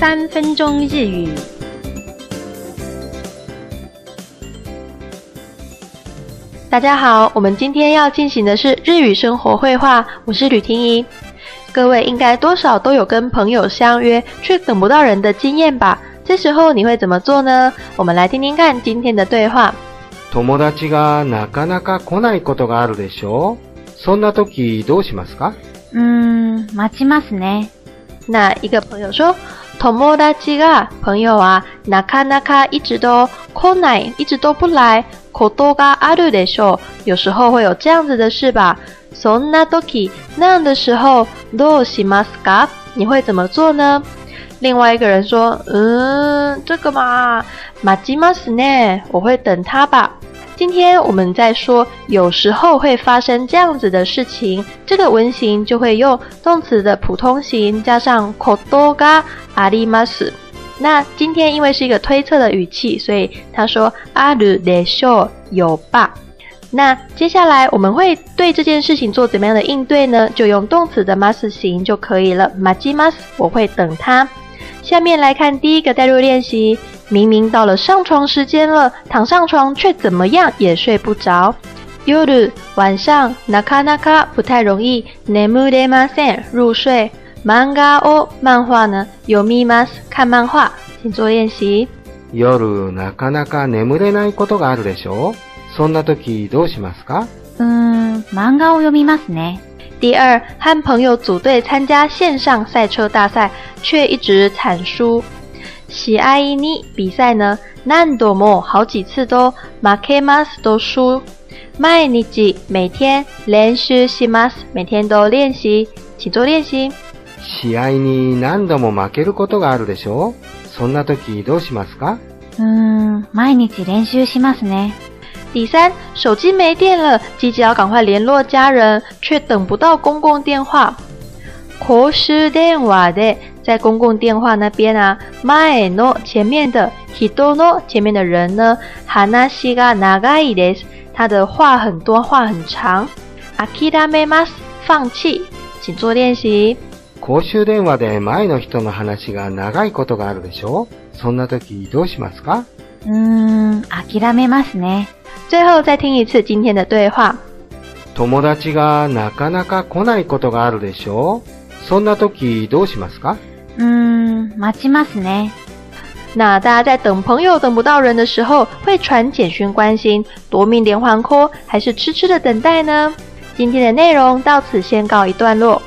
三分钟日语。大家好，我们今天要进行的是日语生活绘画，我是吕婷怡，各位应该多少都有跟朋友相约却等不到人的经验吧？这时候你会怎么做呢？我们来听听看今天的对话。友達がなかなか来ないことがあるでしょう。そんなとどうしますか？う待ちますね。那一个朋友说。友啊，なかなか一直都来，一直都不来，ことがあるでしょう。有时候会有这样子的事吧。そんな時き那样的时候，どうしますか？你会怎么做呢？另外一个人说，嗯，这个嘛，待ちますね。我会等他吧。今天我们在说，有时候会发生这样子的事情，这个文型就会用动词的普通型加上 koudoga a r i m 那今天因为是一个推测的语气，所以他说 aru d e s u 有吧。那接下来我们会对这件事情做怎么样的应对呢？就用动词的 must 形就可以了 m a j i m a s 我会等他。下面来看第一个代入练习。明明到了上床时间了，躺上床却怎么样也睡不着。夜，晚上，なかなか不太容易眠。入睡，漫画哦，漫画呢，読みます，看漫画。请做练习。夜なかなか眠れないことがあるでしょう。そんなときどうしますか？うん、漫画を読みますね。第二，和朋友组队参加线上赛车大赛，却一直惨输。試合一呢比赛呢，何度も好几次都馬 m a s 都輸。你几每天续習 m a s 每天都练习，请做练习。試合一呢，何度も負けることがあるでしょう。そんな時どうしますか？嗯，毎日練習しますね。第三，手机没电了，急著要赶快联络家人，却等不到公共电话。公衆電話で。在公共电话那边啊前の前面的人の前面的人呢話が長いです。他的话很多，话很长。a k i r a m 放弃，请做练习。公衆電話で前の人の話が長いことがあるでしょう。そんな時どうしますかうん、諦めますね。最後再听一次今天的对话。友達がなかなか来ないことがあるでしょう。そんな時どうしますか嗯，待ちますね。那大家在等朋友等不到人的时候，会传简讯关心、夺命连环 call，还是痴痴的等待呢？今天的内容到此先告一段落。